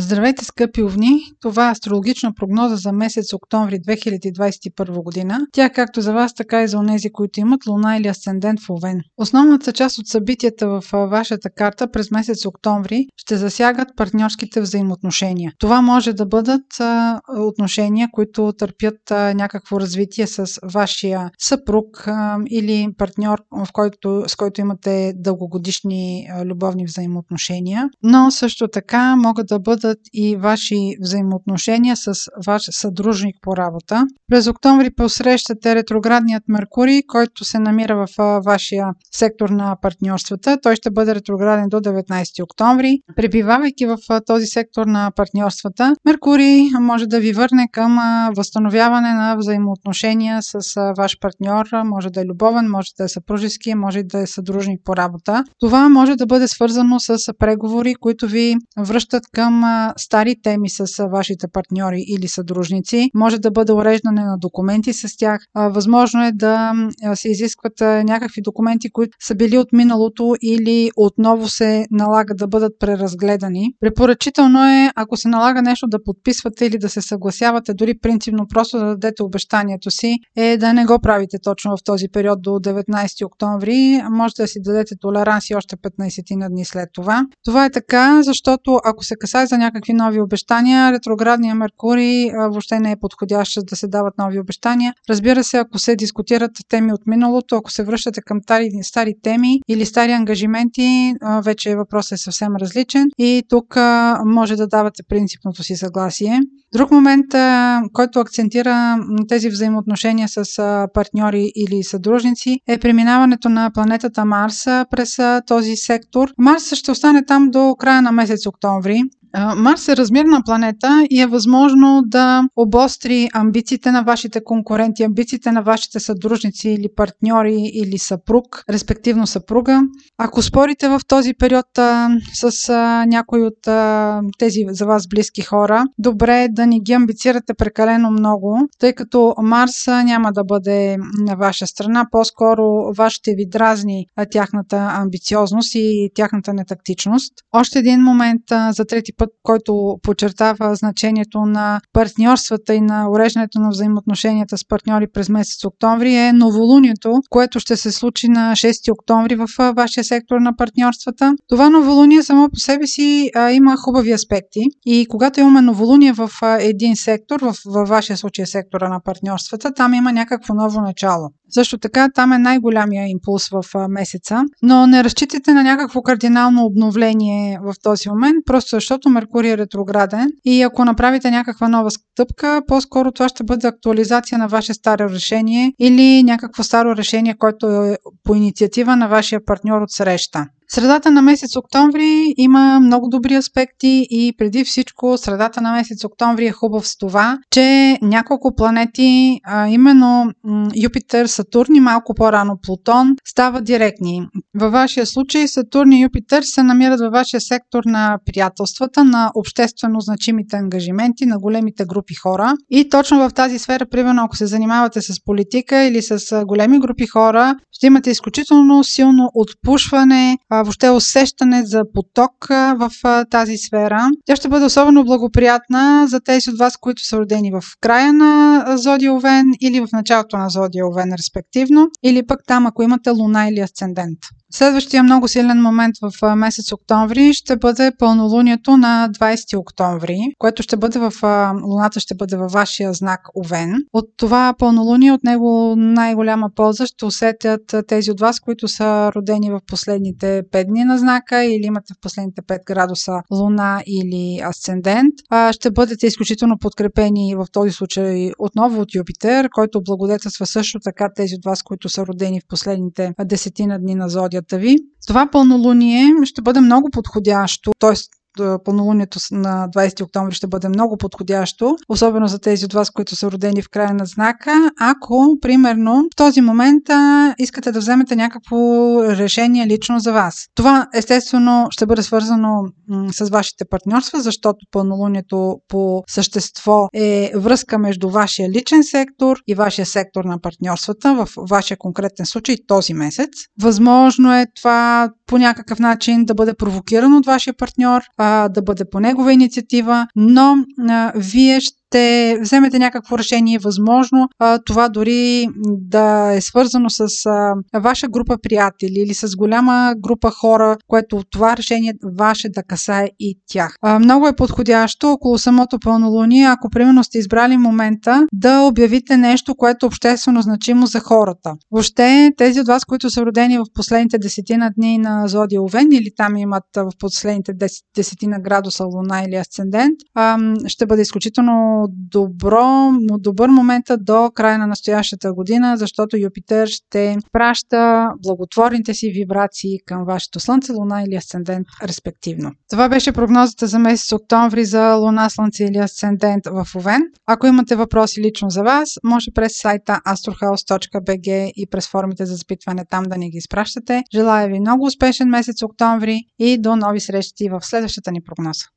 Здравейте, скъпи овни! Това е астрологична прогноза за месец октомври 2021 година. Тя както за вас, така и за онези, които имат луна или асцендент в Овен. Основната част от събитията в вашата карта през месец октомври ще засягат партньорските взаимоотношения. Това може да бъдат отношения, които търпят някакво развитие с вашия съпруг или партньор, в който, с който имате дългогодишни любовни взаимоотношения. Но също така могат да бъдат бъдат и ваши взаимоотношения с ваш съдружник по работа. През октомври посрещате ретроградният Меркурий, който се намира в вашия сектор на партньорствата. Той ще бъде ретрограден до 19 октомври. Пребивавайки в този сектор на партньорствата, Меркурий може да ви върне към възстановяване на взаимоотношения с ваш партньор. Може да е любовен, може да е съпружески, може да е съдружник по работа. Това може да бъде свързано с преговори, които ви връщат към стари теми с вашите партньори или съдружници. Може да бъде уреждане на документи с тях. Възможно е да се изискват някакви документи, които са били от миналото или отново се налага да бъдат преразгледани. Препоръчително е, ако се налага нещо да подписвате или да се съгласявате, дори принципно просто да дадете обещанието си, е да не го правите точно в този период до 19 октомври. Може да си дадете толеранс и още 15 на дни след това. Това е така, защото ако се касае за някакви нови обещания. Ретроградния Меркурий въобще не е подходящ да се дават нови обещания. Разбира се, ако се дискутират теми от миналото, ако се връщате към стари, стари теми или стари ангажименти, вече въпросът е съвсем различен и тук може да давате принципното си съгласие. Друг момент, който акцентира тези взаимоотношения с партньори или съдружници е преминаването на планетата Марс през този сектор. Марс ще остане там до края на месец октомври. Марс е размерна планета и е възможно да обостри амбициите на вашите конкуренти, амбициите на вашите съдружници или партньори или съпруг, респективно съпруга. Ако спорите в този период а, с а, някой от а, тези за вас близки хора, добре е да не ги амбицирате прекалено много, тъй като Марс няма да бъде на ваша страна, по-скоро вашите ви дразни тяхната амбициозност и тяхната нетактичност. Още един момент за трети път, който подчертава значението на партньорствата и на уреждането на взаимоотношенията с партньори през месец октомври е новолунието, което ще се случи на 6 октомври в вашия сектор на партньорствата. Това новолуние само по себе си а, има хубави аспекти и когато имаме новолуние в а, един сектор, в, във вашия случай сектора на партньорствата, там има някакво ново начало. Също така там е най-голямия импулс в месеца, но не разчитайте на някакво кардинално обновление в този момент, просто защото Меркурий е ретрограден и ако направите някаква нова стъпка, по-скоро това ще бъде актуализация на ваше старо решение или някакво старо решение, което е по инициатива на вашия партньор от среща. Средата на месец октомври има много добри аспекти и преди всичко средата на месец октомври е хубав с това, че няколко планети, а именно Юпитер, Сатурн и малко по-рано Плутон, стават директни. Във вашия случай Сатурн и Юпитер се намират във вашия сектор на приятелствата, на обществено значимите ангажименти, на големите групи хора. И точно в тази сфера, примерно ако се занимавате с политика или с големи групи хора, ще имате изключително силно отпушване, въобще усещане за поток в тази сфера. Тя ще бъде особено благоприятна за тези от вас, които са родени в края на Зодия Овен или в началото на Зодия Овен, респективно, или пък там, ако имате луна или асцендент. Следващия много силен момент в месец октомври ще бъде пълнолунието на 20 октомври, което ще бъде в Луната ще бъде във вашия знак Овен. От това пълнолуние, от него най-голяма полза ще усетят тези от вас, които са родени в последните 5 дни на знака или имате в последните 5 градуса Луна или Асцендент. Ще бъдете изключително подкрепени в този случай отново от Юпитер, който благодетелства също така тези от вас, които са родени в последните десетина дни на зодия енергията ви. Това пълнолуние ще бъде много подходящо, т.е пълнолунието на 20 октомври ще бъде много подходящо, особено за тези от вас, които са родени в края на знака, ако, примерно, в този момент а, искате да вземете някакво решение лично за вас. Това, естествено, ще бъде свързано м- с вашите партньорства, защото пълнолунието по същество е връзка между вашия личен сектор и вашия сектор на партньорствата, в вашия конкретен случай този месец. Възможно е това по някакъв начин да бъде провокирано от вашия партньор, а, да бъде по негова инициатива, но а, вие ще ще вземете някакво решение, възможно а, това дори да е свързано с ваша група приятели или с голяма група хора, което това решение ваше да касае и тях. Много е подходящо около самото пълнолуние, ако примерно сте избрали момента да обявите нещо, което е обществено значимо за хората. Въобще тези от вас, които са родени в последните десетина дни на Зодия Овен или там имат в последните десетина градуса Луна или Асцендент, ще бъде изключително добро, добър момент до края на настоящата година, защото Юпитер ще праща благотворните си вибрации към вашето Слънце, Луна или Асцендент, респективно. Това беше прогнозата за месец октомври за Луна, Слънце или Асцендент в Овен. Ако имате въпроси лично за вас, може през сайта astrohouse.bg и през формите за запитване там да ни ги изпращате. Желая ви много успешен месец октомври и до нови срещи в следващата ни прогноза.